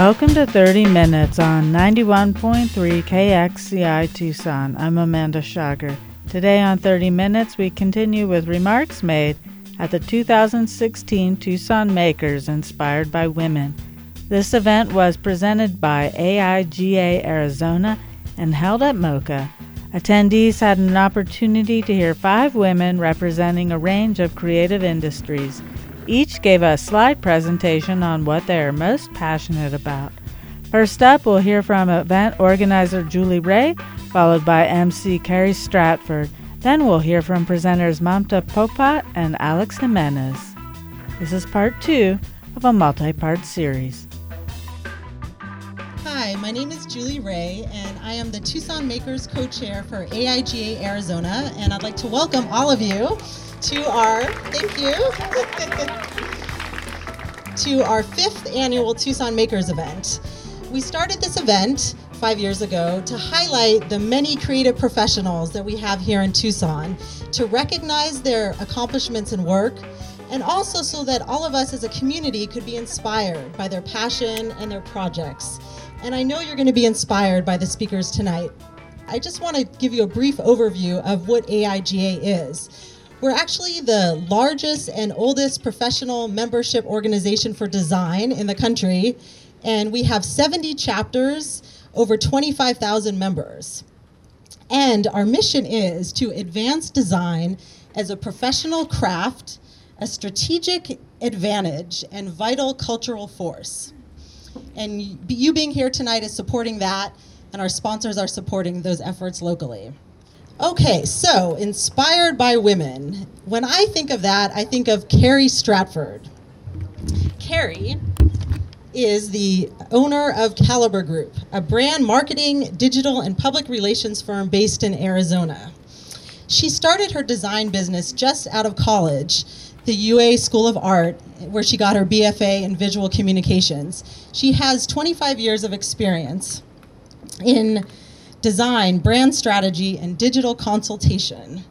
Welcome to 30 Minutes on 91.3 KXCI Tucson. I'm Amanda Schager. Today on 30 Minutes, we continue with remarks made at the 2016 Tucson Makers Inspired by Women. This event was presented by AIGA Arizona and held at MOCA. Attendees had an opportunity to hear five women representing a range of creative industries. Each gave a slide presentation on what they are most passionate about. First up, we'll hear from event organizer Julie Ray, followed by MC Carrie Stratford. Then we'll hear from presenters Mamta Popat and Alex Jimenez. This is part two of a multi part series. Hi, my name is Julie Ray, and I am the Tucson Makers co chair for AIGA Arizona, and I'd like to welcome all of you to our, thank you, to our fifth annual Tucson Makers event. We started this event five years ago to highlight the many creative professionals that we have here in Tucson, to recognize their accomplishments and work, and also so that all of us as a community could be inspired by their passion and their projects. And I know you're going to be inspired by the speakers tonight. I just want to give you a brief overview of what AIGA is. We're actually the largest and oldest professional membership organization for design in the country, and we have 70 chapters, over 25,000 members. And our mission is to advance design as a professional craft, a strategic advantage, and vital cultural force. And you being here tonight is supporting that, and our sponsors are supporting those efforts locally. Okay, so inspired by women. When I think of that, I think of Carrie Stratford. Carrie is the owner of Caliber Group, a brand marketing, digital, and public relations firm based in Arizona. She started her design business just out of college the UA School of Art, where she got her BFA in visual communications. She has 25 years of experience in design, brand strategy, and digital consultation.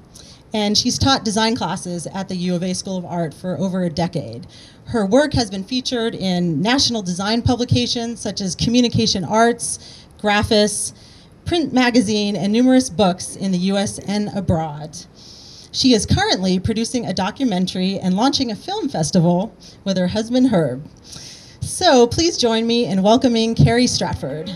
And she's taught design classes at the U of A School of Art for over a decade. Her work has been featured in national design publications such as Communication Arts, Graphis, Print Magazine, and numerous books in the US and abroad. She is currently producing a documentary and launching a film festival with her husband Herb. So please join me in welcoming Carrie Stratford.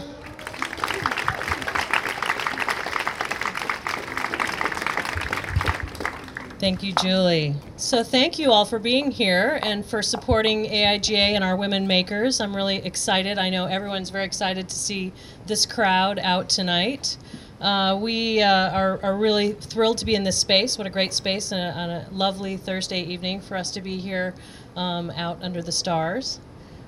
Thank you, Julie. So, thank you all for being here and for supporting AIGA and our women makers. I'm really excited. I know everyone's very excited to see this crowd out tonight. Uh, we uh, are, are, really thrilled to be in this space. What a great space and a, on a lovely Thursday evening for us to be here um, out under the stars.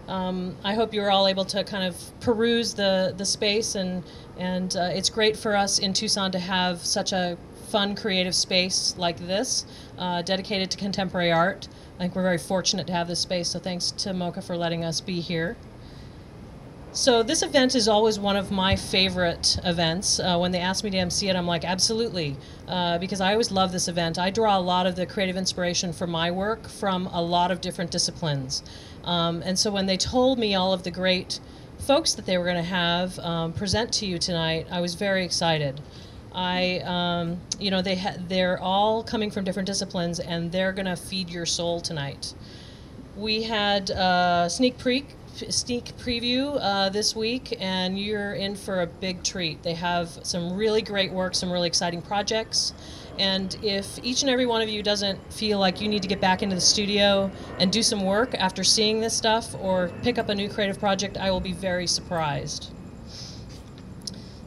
Um, I hope you are all able to kind of peruse the, the space, and, and uh, it's great for us in Tucson to have such a fun, creative space like this uh, dedicated to contemporary art. I think we're very fortunate to have this space, so thanks to MOCA for letting us be here. So this event is always one of my favorite events. Uh, when they ask me to MC it, I'm like, absolutely, uh, because I always love this event. I draw a lot of the creative inspiration for my work from a lot of different disciplines. Um, and so when they told me all of the great folks that they were going to have um, present to you tonight, I was very excited. I, um, you know, they ha- they're all coming from different disciplines, and they're to feed your soul tonight. We had a sneak peek sneak preview uh, this week, and you're in for a big treat. They have some really great work, some really exciting projects. And if each and every one of you doesn't feel like you need to get back into the studio and do some work after seeing this stuff or pick up a new creative project, I will be very surprised.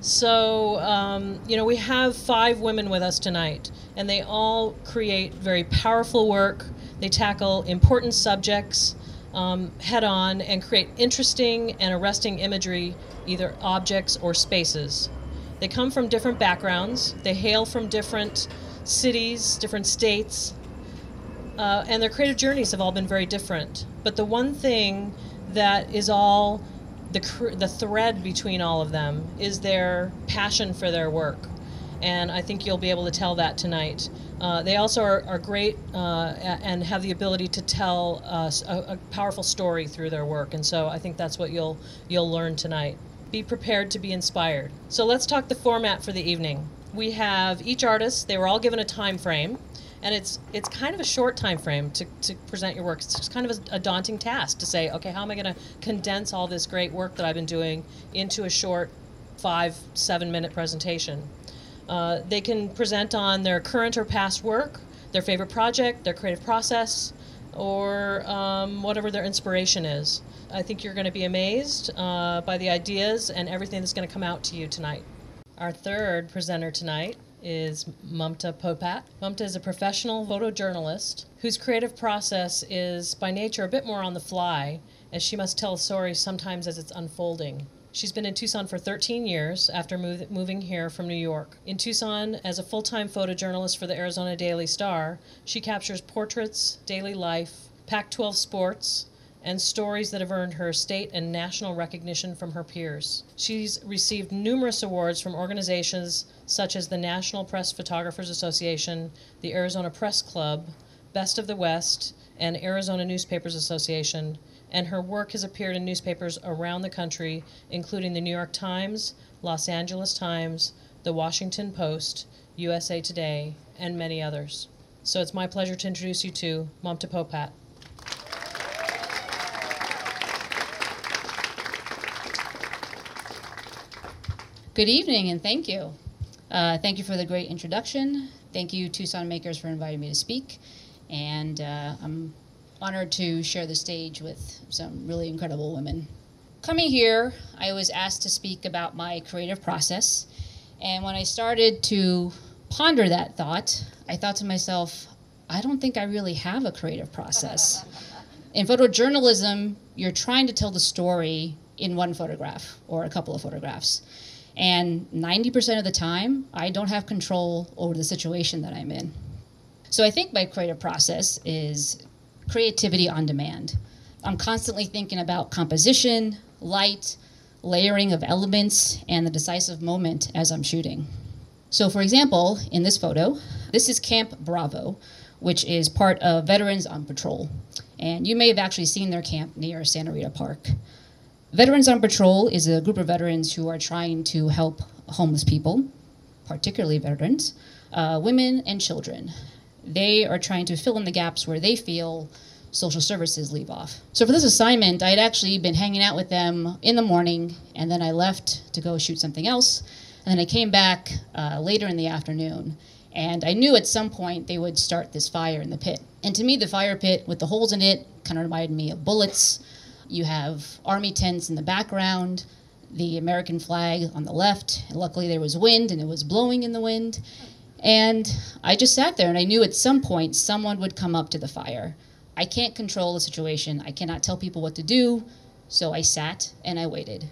So, um, you know, we have five women with us tonight, and they all create very powerful work. They tackle important subjects um, head on and create interesting and arresting imagery, either objects or spaces. They come from different backgrounds, they hail from different cities, different states, uh, and their creative journeys have all been very different. But the one thing that is all the, the thread between all of them is their passion for their work. and I think you'll be able to tell that tonight. Uh, they also are, are great uh, and have the ability to tell us a, a, powerful story through their work, and so I think that's what you'll you'll learn tonight. Be prepared to be inspired. So let's talk the format for the evening. We have each artist; they were all given a time frame, and it's it's kind of a short time frame to, to present your work. It's kind of a, a daunting task to say, okay, how am I going to condense all this great work that I've been doing into a short five seven minute presentation? Uh, they can present on their current or past work, their favorite project, their creative process, or um, whatever their inspiration is. I think you're going to be amazed uh, by the ideas and everything that's going to come out to you tonight. Our third presenter tonight is Mamta Popat. Mamta is a professional photojournalist whose creative process is by nature a bit more on the fly, as she must tell a story sometimes as it's unfolding. She's been in Tucson for 13 years after move, moving here from New York. In Tucson, as a full time photojournalist for the Arizona Daily Star, she captures portraits, daily life, Pac 12 sports, and stories that have earned her state and national recognition from her peers. She's received numerous awards from organizations such as the National Press Photographers Association, the Arizona Press Club, Best of the West, and Arizona Newspapers Association, and her work has appeared in newspapers around the country, including the New York Times, Los Angeles Times, the Washington Post, USA Today, and many others. So it's my pleasure to introduce you to Mamta Popat. Good evening and thank you. Uh, thank you for the great introduction. Thank you, Tucson Makers, for inviting me to speak. And uh, I'm honored to share the stage with some really incredible women. Coming here, I was asked to speak about my creative process. And when I started to ponder that thought, I thought to myself, I don't think I really have a creative process. In photojournalism, you're trying to tell the story in one photograph or a couple of photographs. And 90% of the time, I don't have control over the situation that I'm in. So I think my creative process is creativity on demand. I'm constantly thinking about composition, light, layering of elements, and the decisive moment as I'm shooting. So, for example, in this photo, this is Camp Bravo, which is part of Veterans on Patrol. And you may have actually seen their camp near Santa Rita Park. Veterans on Patrol is a group of veterans who are trying to help homeless people, particularly veterans, uh, women, and children they are trying to fill in the gaps where they feel social services leave off. So for this assignment, I had actually been hanging out with them in the morning, and then I left to go shoot something else, and then I came back uh, later in the afternoon. And I knew at some point they would start this fire in the pit. And to me, the fire pit with the holes in it kind of reminded me of bullets. You have army tents in the background, the American flag on the left. Luckily, there was wind and it was blowing in the wind. And I just sat there and I knew at some point someone would come up to the fire. I can't control the situation. I cannot tell people what to do. So I sat and I waited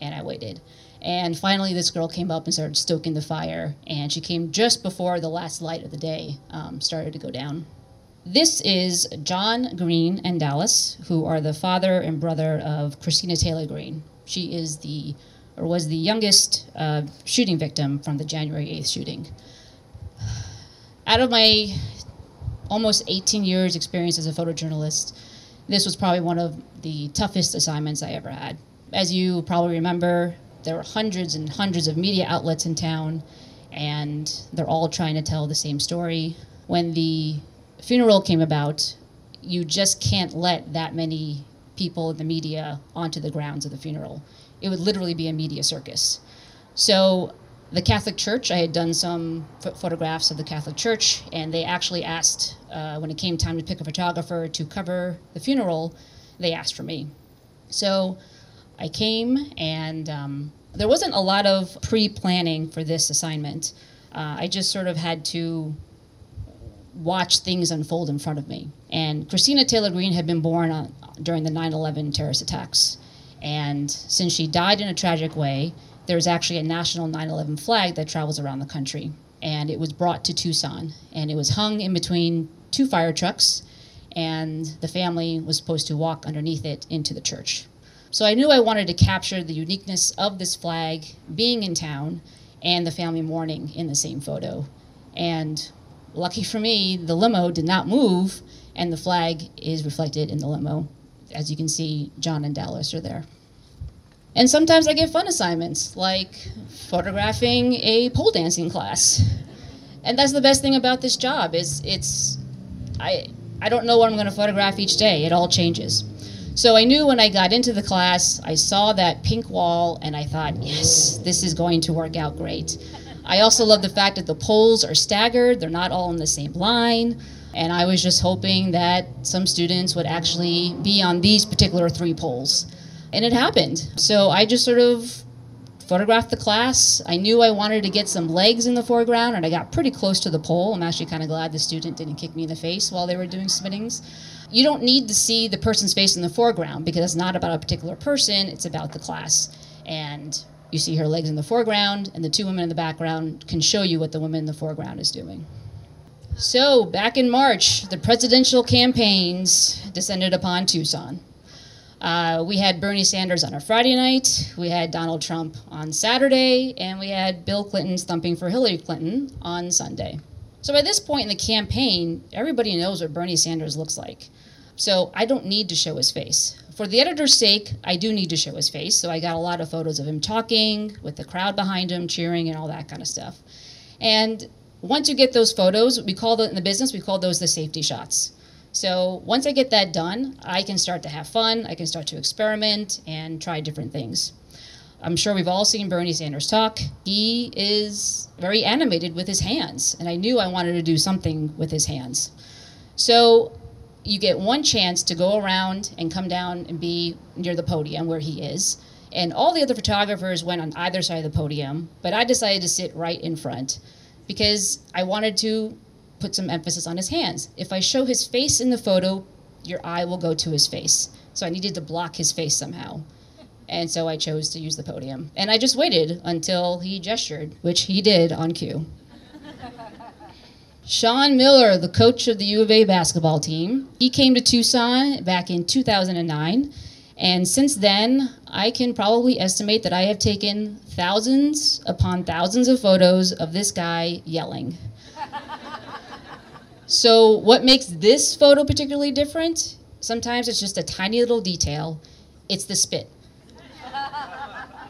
and I waited. And finally, this girl came up and started stoking the fire. And she came just before the last light of the day um, started to go down. This is John Green and Dallas, who are the father and brother of Christina Taylor Green. She is the, or was the youngest uh, shooting victim from the January 8th shooting out of my almost 18 years experience as a photojournalist, this was probably one of the toughest assignments I ever had. As you probably remember, there were hundreds and hundreds of media outlets in town, and they're all trying to tell the same story. When the funeral came about, you just can't let that many people in the media onto the grounds of the funeral. It would literally be a media circus. So the Catholic Church. I had done some photographs of the Catholic Church, and they actually asked uh, when it came time to pick a photographer to cover the funeral. They asked for me, so I came, and um, there wasn't a lot of pre-planning for this assignment. Uh, I just sort of had to watch things unfold in front of me. And Christina Taylor Green had been born on, during the 9/11 terrorist attacks, and since she died in a tragic way there's actually a national 9 11 flag that travels around the country. And it was brought to Tucson. And it was hung in between two fire trucks. And the family was supposed to walk underneath it into the church. So I knew I wanted to capture the uniqueness of this flag being in town and the family mourning in the same photo. And lucky for me, the limo did not move, and the flag is reflected in the limo. As you can see, John and Dallas are there. And sometimes I get fun assignments, like photographing a pole dancing class. And that's the best thing about this job is it's I I don't know what I'm going to photograph each day. It all changes. So I knew when I got into the class, I saw that pink wall and I thought, yes, this is going to work out great. I also love the fact that the poles are staggered, they're not all in the same line. And I was just hoping that some students would actually be on these particular three poles. And it happened. So I just sort of photographed the class. I knew I wanted to get some legs in the foreground, and I got pretty close to the pole. I'm actually kind of glad the student didn't kick me in the face while they were doing submittings. You don't need to see the person's face in the foreground because it's not about a particular person, it's about the class. And you see her legs in the foreground, and the two women in the background can show you what the woman in the foreground is doing. So, back in March, the presidential campaigns descended upon Tucson. Uh, we had Bernie Sanders on a Friday night, we had Donald Trump on Saturday, and we had Bill Clinton thumping for Hillary Clinton on Sunday. So by this point in the campaign, everybody knows what Bernie Sanders looks like. So I don't need to show his face. For the editor's sake, I do need to show his face, so I got a lot of photos of him talking, with the crowd behind him cheering, and all that kind of stuff. And once you get those photos, we call them in the business, we call those the safety shots. So once I get that done, I can start to have fun, I can start to experiment and try different things. I'm sure we've all seen Bernie Sanders talk. He is very animated with his hands, and I knew I wanted to do something with his hands. So you get one chance to go around and come down and be near the podium where he is. And all the other photographers went on either side of the podium, but I decided to sit right in front because I wanted to put some emphasis on his hands. If I show his face in the photo, your eye will go to his face. So I needed to block his face somehow. And so I chose to use the podium. And I just waited until he gestured, which he did on cue. Sean Miller, the coach of the U of A basketball team, he came to Tucson back in 2009. And since then, I can probably estimate that I have taken thousands upon thousands of photos of this guy yelling. So, what makes this photo particularly different? Sometimes it's just a tiny little detail. It's the spit.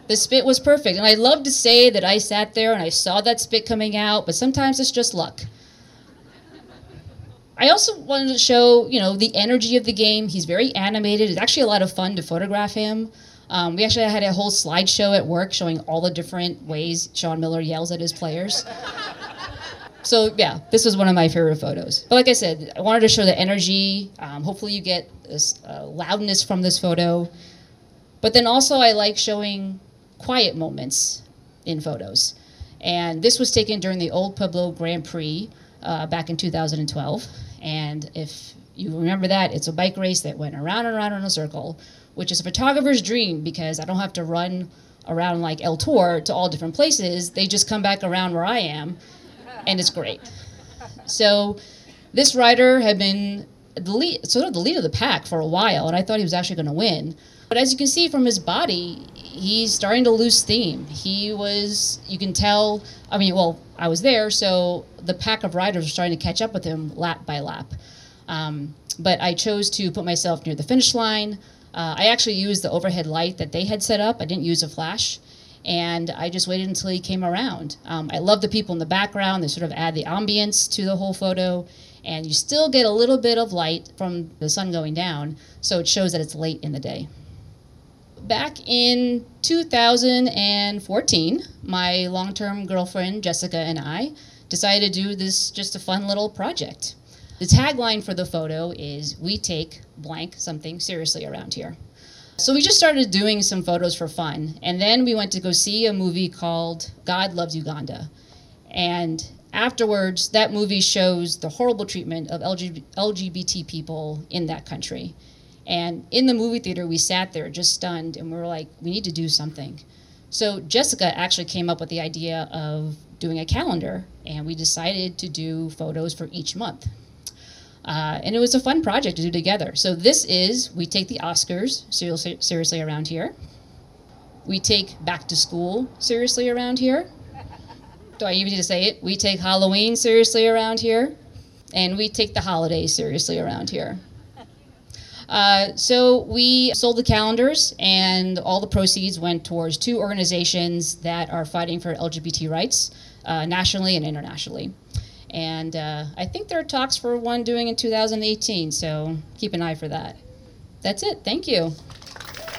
The spit was perfect. And I love to say that I sat there and I saw that spit coming out, but sometimes it's just luck. I also wanted to show, you know, the energy of the game. He's very animated. It's actually a lot of fun to photograph him. Um, we actually had a whole slideshow at work showing all the different ways Sean Miller yells at his players. So yeah, this was one of my favorite photos. But like I said, I wanted to show the energy. Um, hopefully, you get this uh, loudness from this photo. But then also, I like showing quiet moments in photos. And this was taken during the Old Pueblo Grand Prix uh, back in 2012. And if you remember that, it's a bike race that went around and around in a circle, which is a photographer's dream because I don't have to run around like El Tour to all different places. They just come back around where I am and it's great. So this rider had been the lead, sort of the lead of the pack for a while, and I thought he was actually going to win. But as you can see from his body, he's starting to lose steam. He was, you can tell, I mean, well, I was there, so the pack of riders were starting to catch up with him lap by lap. Um, but I chose to put myself near the finish line. Uh, I actually used the overhead light that they had set up. I didn't use a flash and I just waited until he came around. Um, I love the people in the background; they sort of add the ambience to the whole photo, and you still get a little bit of light from the sun going down, so it shows that it's late in the day. Back in 2014, my long-term girlfriend Jessica and I decided to do this just a fun little project. The tagline for the photo is "We take blank something seriously around here." So we just started doing some photos for fun. And then we went to go see a movie called God Loves Uganda. And afterwards, that movie shows the horrible treatment of LGBT people in that country. And in the movie theater, we sat there just stunned and we were like, we need to do something. So Jessica actually came up with the idea of doing a calendar, and we decided to do photos for each month. Uh, and it was a fun project to do together. So this is, we take the Oscars seriously around here. We take back to school seriously around here. do I even need to say it? We take Halloween seriously around here, and we take the holidays seriously around here. Uh, so we sold the calendars, and all the proceeds went towards two organizations that are fighting for LGBT rights uh, nationally and internationally. And uh, I think there are talks for one doing in 2018, so keep an eye for that. That's it. Thank you.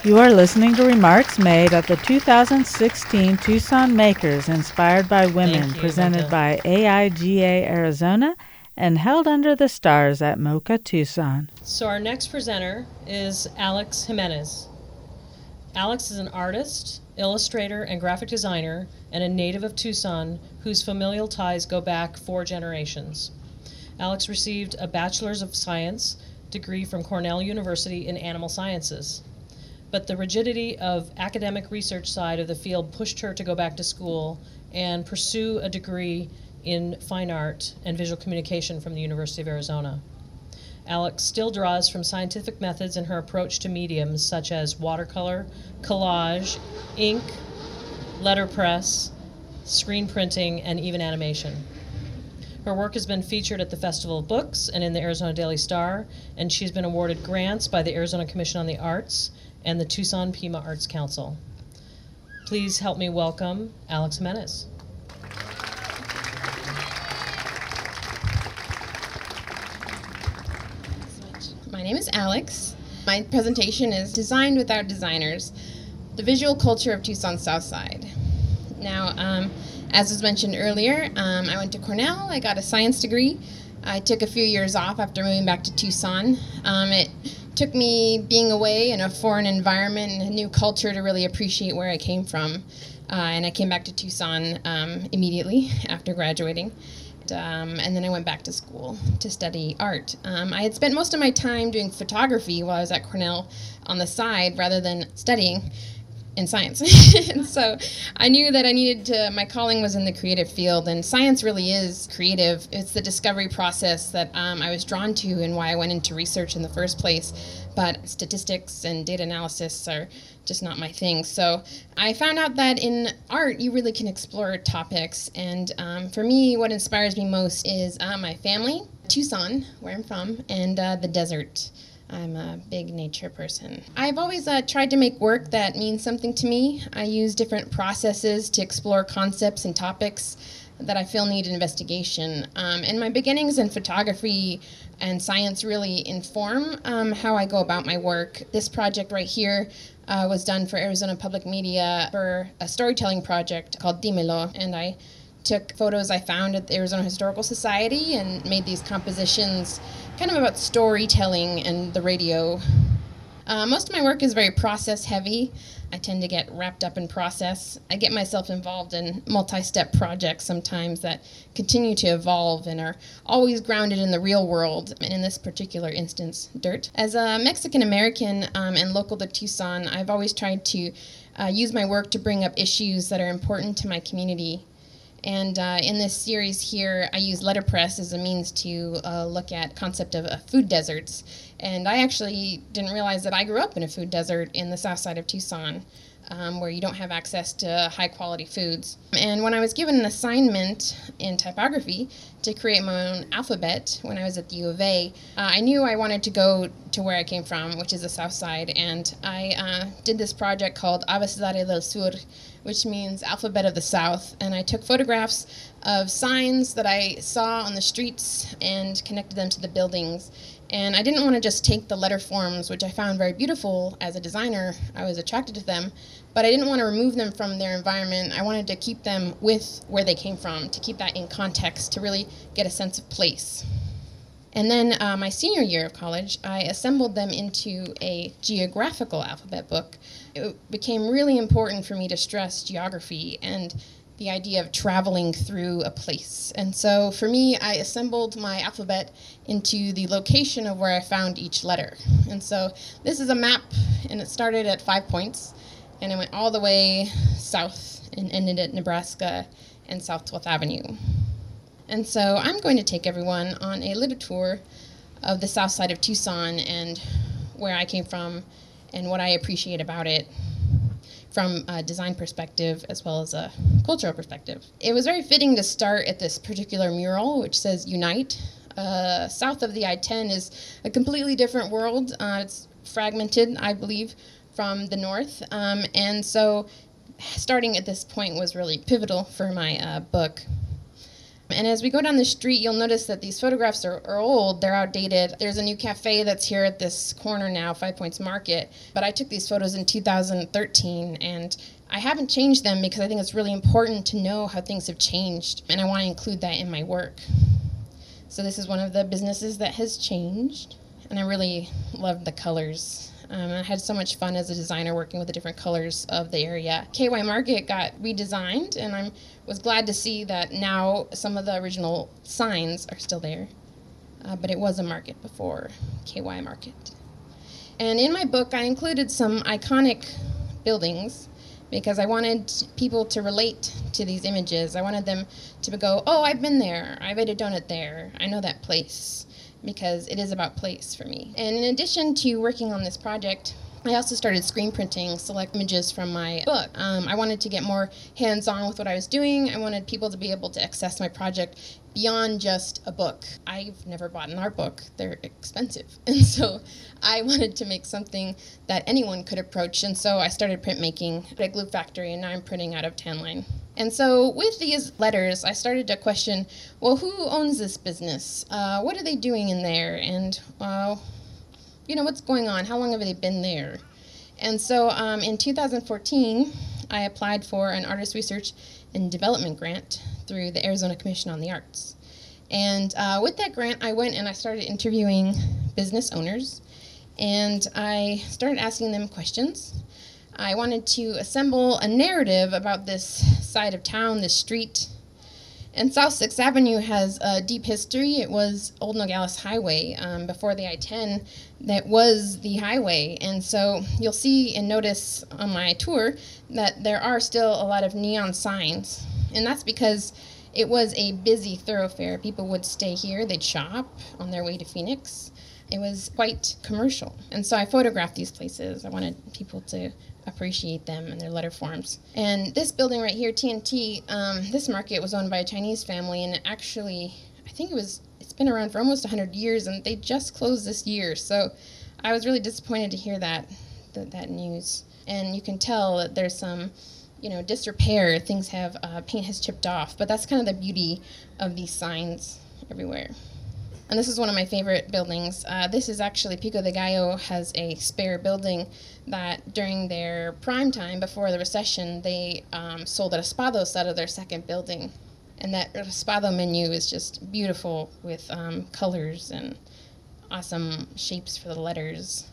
You are listening to remarks made at the 2016 Tucson Makers Inspired by Women, you, presented Linda. by AIGA Arizona and held under the stars at MOCA Tucson. So, our next presenter is Alex Jimenez. Alex is an artist, illustrator, and graphic designer, and a native of Tucson whose familial ties go back four generations. Alex received a Bachelor's of Science degree from Cornell University in Animal Sciences. But the rigidity of academic research side of the field pushed her to go back to school and pursue a degree in fine art and visual communication from the University of Arizona. Alex still draws from scientific methods in her approach to mediums such as watercolor, collage, ink, letterpress, screen printing, and even animation. Her work has been featured at the Festival of Books and in the Arizona Daily Star, and she's been awarded grants by the Arizona Commission on the Arts and the Tucson Pima Arts Council. Please help me welcome Alex Jimenez. Name is Alex. My presentation is Designed Without Designers The Visual Culture of Tucson Southside. Now, um, as was mentioned earlier, um, I went to Cornell. I got a science degree. I took a few years off after moving back to Tucson. Um, it took me being away in a foreign environment and a new culture to really appreciate where I came from. Uh, and I came back to Tucson um, immediately after graduating. Um, and then I went back to school to study art. Um, I had spent most of my time doing photography while I was at Cornell on the side rather than studying in science. and so I knew that I needed to, my calling was in the creative field, and science really is creative. It's the discovery process that um, I was drawn to and why I went into research in the first place. But statistics and data analysis are just not my thing. So I found out that in art, you really can explore topics. And um, for me, what inspires me most is uh, my family, Tucson, where I'm from, and uh, the desert. I'm a big nature person. I've always uh, tried to make work that means something to me. I use different processes to explore concepts and topics that I feel need investigation. Um, and my beginnings in photography and science really inform um, how I go about my work. This project right here uh, was done for Arizona Public Media for a storytelling project called Dimelo, and I took photos I found at the Arizona Historical Society and made these compositions kind of about storytelling and the radio. Uh, most of my work is very process heavy. I tend to get wrapped up in process. I get myself involved in multi step projects sometimes that continue to evolve and are always grounded in the real world, and in this particular instance, dirt. As a Mexican American um, and local to Tucson, I've always tried to uh, use my work to bring up issues that are important to my community. And uh, in this series here, I use letterpress as a means to uh, look at concept of uh, food deserts. And I actually didn't realize that I grew up in a food desert in the south side of Tucson, um, where you don't have access to high quality foods. And when I was given an assignment in typography to create my own alphabet when I was at the U of A, uh, I knew I wanted to go to where I came from, which is the south side. And I uh, did this project called Abecedario del Sur, which means Alphabet of the South. And I took photographs of signs that I saw on the streets and connected them to the buildings. And I didn't want to just take the letter forms, which I found very beautiful as a designer. I was attracted to them, but I didn't want to remove them from their environment. I wanted to keep them with where they came from, to keep that in context, to really get a sense of place. And then uh, my senior year of college, I assembled them into a geographical alphabet book. It became really important for me to stress geography and the idea of traveling through a place. And so for me, I assembled my alphabet into the location of where I found each letter. And so this is a map, and it started at five points, and it went all the way south and ended at Nebraska and South 12th Avenue. And so I'm going to take everyone on a little tour of the south side of Tucson and where I came from and what I appreciate about it. from a design perspective as well as a cultural perspective. It was very fitting to start at this particular mural, which says Unite. Uh, south of the I 10 is a completely different world. Uh, it's fragmented, I believe, from the north. Um, and so starting at this point was really pivotal for my uh, book. And as we go down the street, you'll notice that these photographs are, are, old, they're outdated. There's a new cafe that's here at this corner now, Five Points Market. But I took these photos in 2013, and I haven't changed them because I think it's really important to know how things have changed, and I want to include that in my work. So, this is one of the businesses that has changed, and I really love the colors. Um, I had so much fun as a designer working with the different colors of the area. KY Market got redesigned, and I was glad to see that now some of the original signs are still there. Uh, but it was a market before KY Market. And in my book, I included some iconic buildings because I wanted people to relate to these images. I wanted them to go, oh, I've been there. I've ate a donut there. I know that place because it is about place for me. And in addition to working on this project, I also started screen printing select images from my book. Um, I wanted to get more hands on with what I was doing. I wanted people to be able to access my project beyond just a book. I've never bought an art book, they're expensive. And so I wanted to make something that anyone could approach. And so I started printmaking at Glue Factory, and now I'm printing out of Tanline. And so with these letters, I started to question well, who owns this business? Uh, what are they doing in there? And, uh, you know, what's going on? How long have they been there? And so um, in 2014, I applied for an artist research and development grant through the Arizona Commission on the Arts. And uh, with that grant, I went and I started interviewing business owners and I started asking them questions. I wanted to assemble a narrative about this side of town, this street. And South 6th Avenue has a deep history. It was Old Nogales Highway um, before the I 10 that was the highway. And so you'll see and notice on my tour that there are still a lot of neon signs. And that's because it was a busy thoroughfare. People would stay here, they'd shop on their way to Phoenix. It was quite commercial. And so I photographed these places. I wanted people to appreciate them and their letter forms. And this building right here, TNT, um, this market was owned by a Chinese family, and actually, I think it was it's been around for almost 100 years, and they just closed this year. So I was really disappointed to hear that that, that news. And you can tell that there's some you know disrepair. Things have uh, paint has chipped off, but that's kind of the beauty of these signs everywhere and this is one of my favorite buildings. Uh, this is actually Pico de Gallo has a spare building that during their prime time before the recession they um, sold at Espados out of their second building, and that Espado menu is just beautiful with um, colors and awesome shapes for the letters.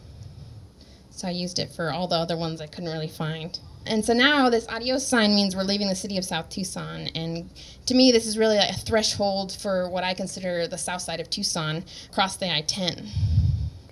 So I used it for all the other ones I couldn't really find. And so now this adios sign means we're leaving the city of South Tucson. And to me, this is really a threshold for what I consider the south side of Tucson, across the I 10.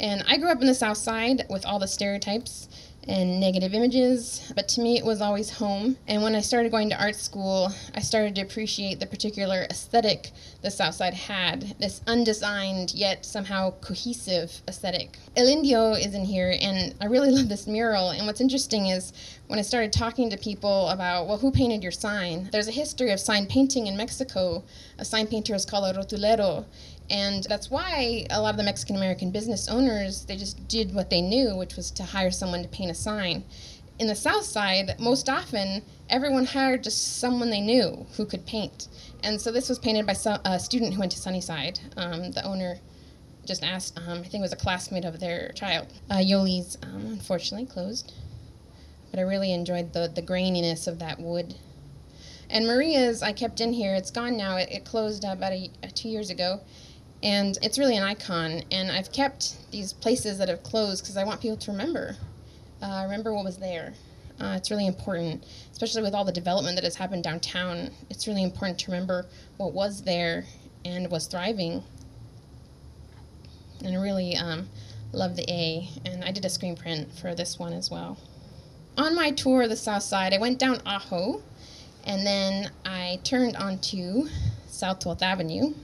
And I grew up in the south side with all the stereotypes and negative images, but to me it was always home. And when I started going to art school, I started to appreciate the particular aesthetic the South Side had this undesigned yet somehow cohesive aesthetic. El Indio is in here, and I really love this mural. And what's interesting is when I started talking to people about, well, who painted your sign? There's a history of sign painting in Mexico. A sign painter is called a rotulero, and that's why a lot of the Mexican American business owners, they just did what they knew, which was to hire someone to paint a sign. In the South Side, most often, everyone hired just someone they knew who could paint. And so this was painted by some, a student who went to Sunnyside. Um, the owner just asked, um, I think it was a classmate of their child. Uh, Yoli's um, unfortunately closed, but I really enjoyed the, the graininess of that wood. And Maria's, I kept in here. It's gone now. It, it closed about a, two years ago and it's really an icon. And I've kept these places that have closed because I want people to remember, uh, remember what was there. Uh, it's really important, especially with all the development that has happened downtown. It's really important to remember what was there and was thriving. And I really um, love the A, and I did a screen print for this one as well. On my tour of the South Side, I went down Ajo, and then I turned onto South 12th Avenue,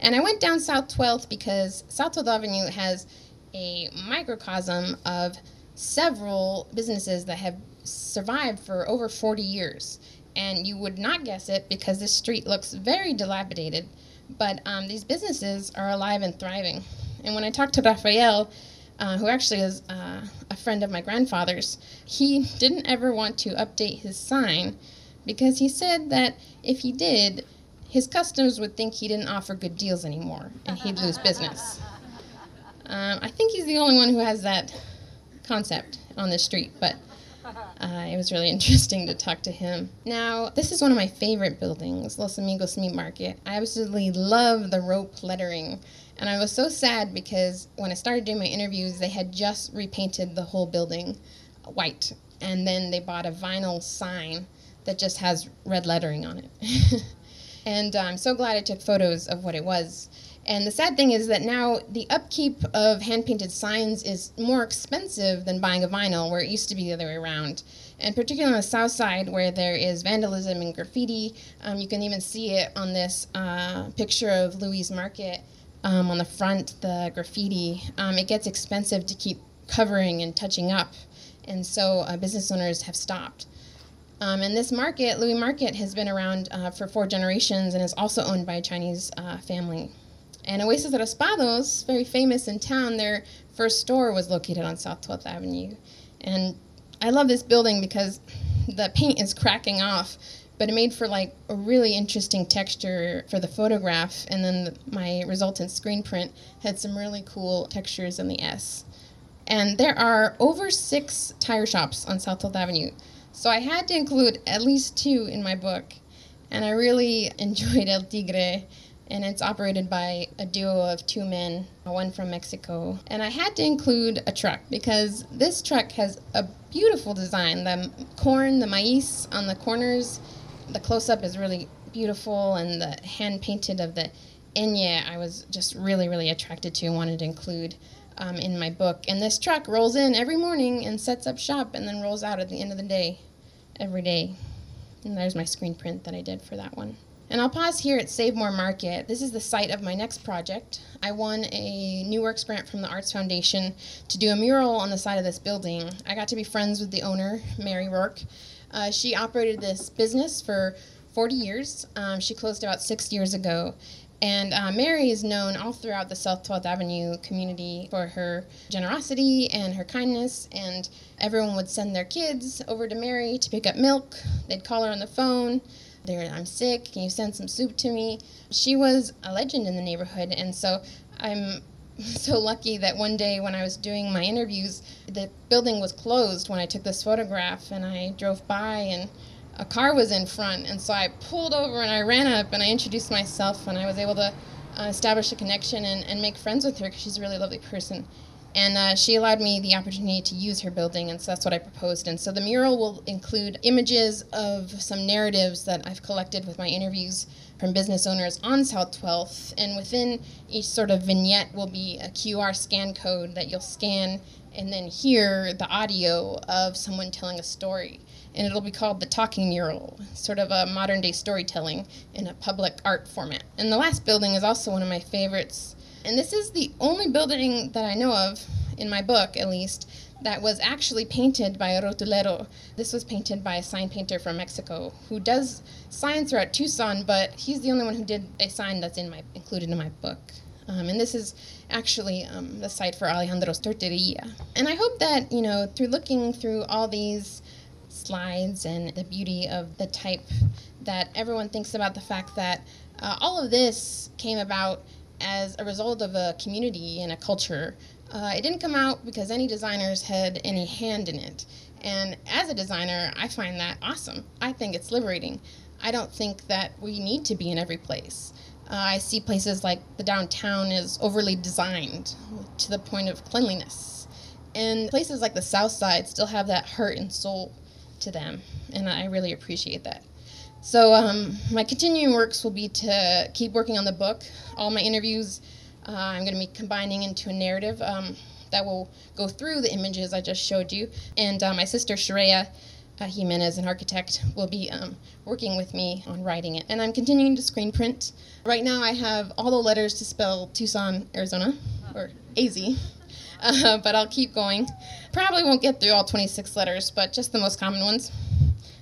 and I went down South 12th because South 12th Avenue has a microcosm of several businesses that have survived for over 40 years. And you would not guess it because this street looks very dilapidated, but um, these businesses are alive and thriving. And when I talked to Rafael, uh, who actually is uh, a friend of my grandfather's, he didn't ever want to update his sign because he said that if he did, his customers would think he didn't offer good deals anymore and he'd lose business. Um, I think he's the only one who has that concept on the street, but uh, it was really interesting to talk to him. Now, this is one of my favorite buildings, Los Amigos Meat Market. I absolutely love the rope lettering. And I was so sad because when I started doing my interviews, they had just repainted the whole building white. And then they bought a vinyl sign that just has red lettering on it. and I'm so glad I took photos of what it was. And the sad thing is that now the upkeep of hand painted signs is more expensive than buying a vinyl, where it used to be the other way around. And particularly on the south side, where there is vandalism and graffiti, um, you can even see it on this uh, picture of Louise Market um, on the front, the graffiti. Um, it gets expensive to keep covering and touching up, and so uh, business owners have stopped. Um, and this market, Louis Market, has been around uh, for four generations and is also owned by a Chinese uh, family. And Oasis de Raspados, very famous in town, their first store was located on South 12th Avenue. And I love this building because the paint is cracking off, but it made for like a really interesting texture for the photograph. And then the, my resultant screen print had some really cool textures in the S. And there are over six tire shops on South 12th Avenue. So I had to include at least two in my book. And I really enjoyed El Tigre and it's operated by a duo of two men, one from Mexico. And I had to include a truck because this truck has a beautiful design. The corn, the maize on the corners, the close up is really beautiful, and the hand painted of the Enye I was just really, really attracted to and wanted to include. Um, in my book. And this truck rolls in every morning and sets up shop and then rolls out at the end of the day every day. And there's my screen print that I did for that one. And I'll pause here at Save More Market. This is the site of my next project. I won a New Works grant from the Arts Foundation to do a mural on the side of this building. I got to be friends with the owner, Mary Rourke. Uh, she operated this business for 40 years. Um, she closed about six years ago. And uh, Mary is known all throughout the South 12th Avenue community for her generosity and her kindness. And everyone would send their kids over to Mary to pick up milk. They'd call her on the phone there I'm sick, can you send some soup to me? She was a legend in the neighborhood, and so I'm so lucky that one day when I was doing my interviews, the building was closed when I took this photograph, and I drove by and a car was in front, and so I pulled over and I ran up and I introduced myself, and I was able to uh, establish a connection and, and make friends with her because she's a really lovely person. And uh, she allowed me the opportunity to use her building, and so that's what I proposed. And so the mural will include images of some narratives that I've collected with my interviews from business owners on South 12th. And within each sort of vignette will be a QR scan code that you'll scan and then hear the audio of someone telling a story. And it'll be called the Talking Mural, sort of a modern day storytelling in a public art format. And the last building is also one of my favorites and this is the only building that I know of, in my book at least, that was actually painted by a rotulero. This was painted by a sign painter from Mexico who does signs throughout Tucson, but he's the only one who did a sign that's in my included in my book. Um, and this is actually um, the site for Alejandro's Torteria. And I hope that, you know, through looking through all these slides and the beauty of the type, that everyone thinks about the fact that uh, all of this came about as a result of a community and a culture. Uh, it didn't come out because any designers had any hand in it. And as a designer, I find that awesome. I think it's liberating. I don't think that we need to be in every place. Uh, I see places like the downtown is overly designed to the point of cleanliness. And places like the South Side still have that heart and soul to them. And I really appreciate that. So um, my continuing works will be to keep working on the book. All my interviews uh, I'm going to be combining into a narrative um, that will go through the images I just showed you. And uh, my sister Sharia uh, Jimenez, an architect, will be um, working with me on writing it. And I'm continuing to screen print. Right now I have all the letters to spell Tucson, Arizona, or AZ. Uh, but I'll keep going. Probably won't get through all 26 letters, but just the most common ones.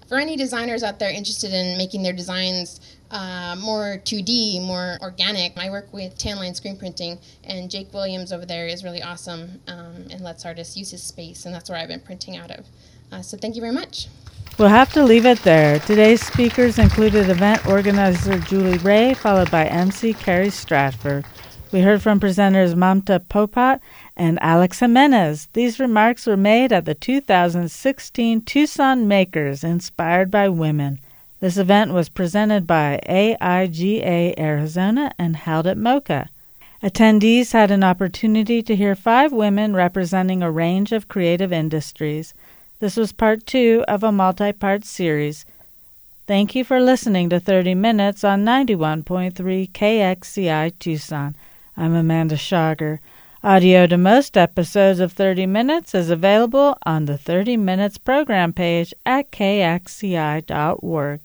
For any designers out there interested in making their designs uh, more 2D, more organic. I work with Tanline Screen Printing, and Jake Williams over there is really awesome um, and lets artists use his space, and that's where I've been printing out of. Uh, so thank you very much. We'll have to leave it there. Today's speakers included event organizer Julie Ray, followed by MC Carrie Stratford. We heard from presenters Mamta Popat and Alex Jimenez. These remarks were made at the 2016 Tucson Makers Inspired by Women. This event was presented by AIGA Arizona and held at MoCA. Attendees had an opportunity to hear five women representing a range of creative industries. This was part two of a multi part series. Thank you for listening to 30 Minutes on 91.3 KXCI Tucson. I'm Amanda Schager. Audio to most episodes of 30 Minutes is available on the 30 Minutes program page at kxci.org.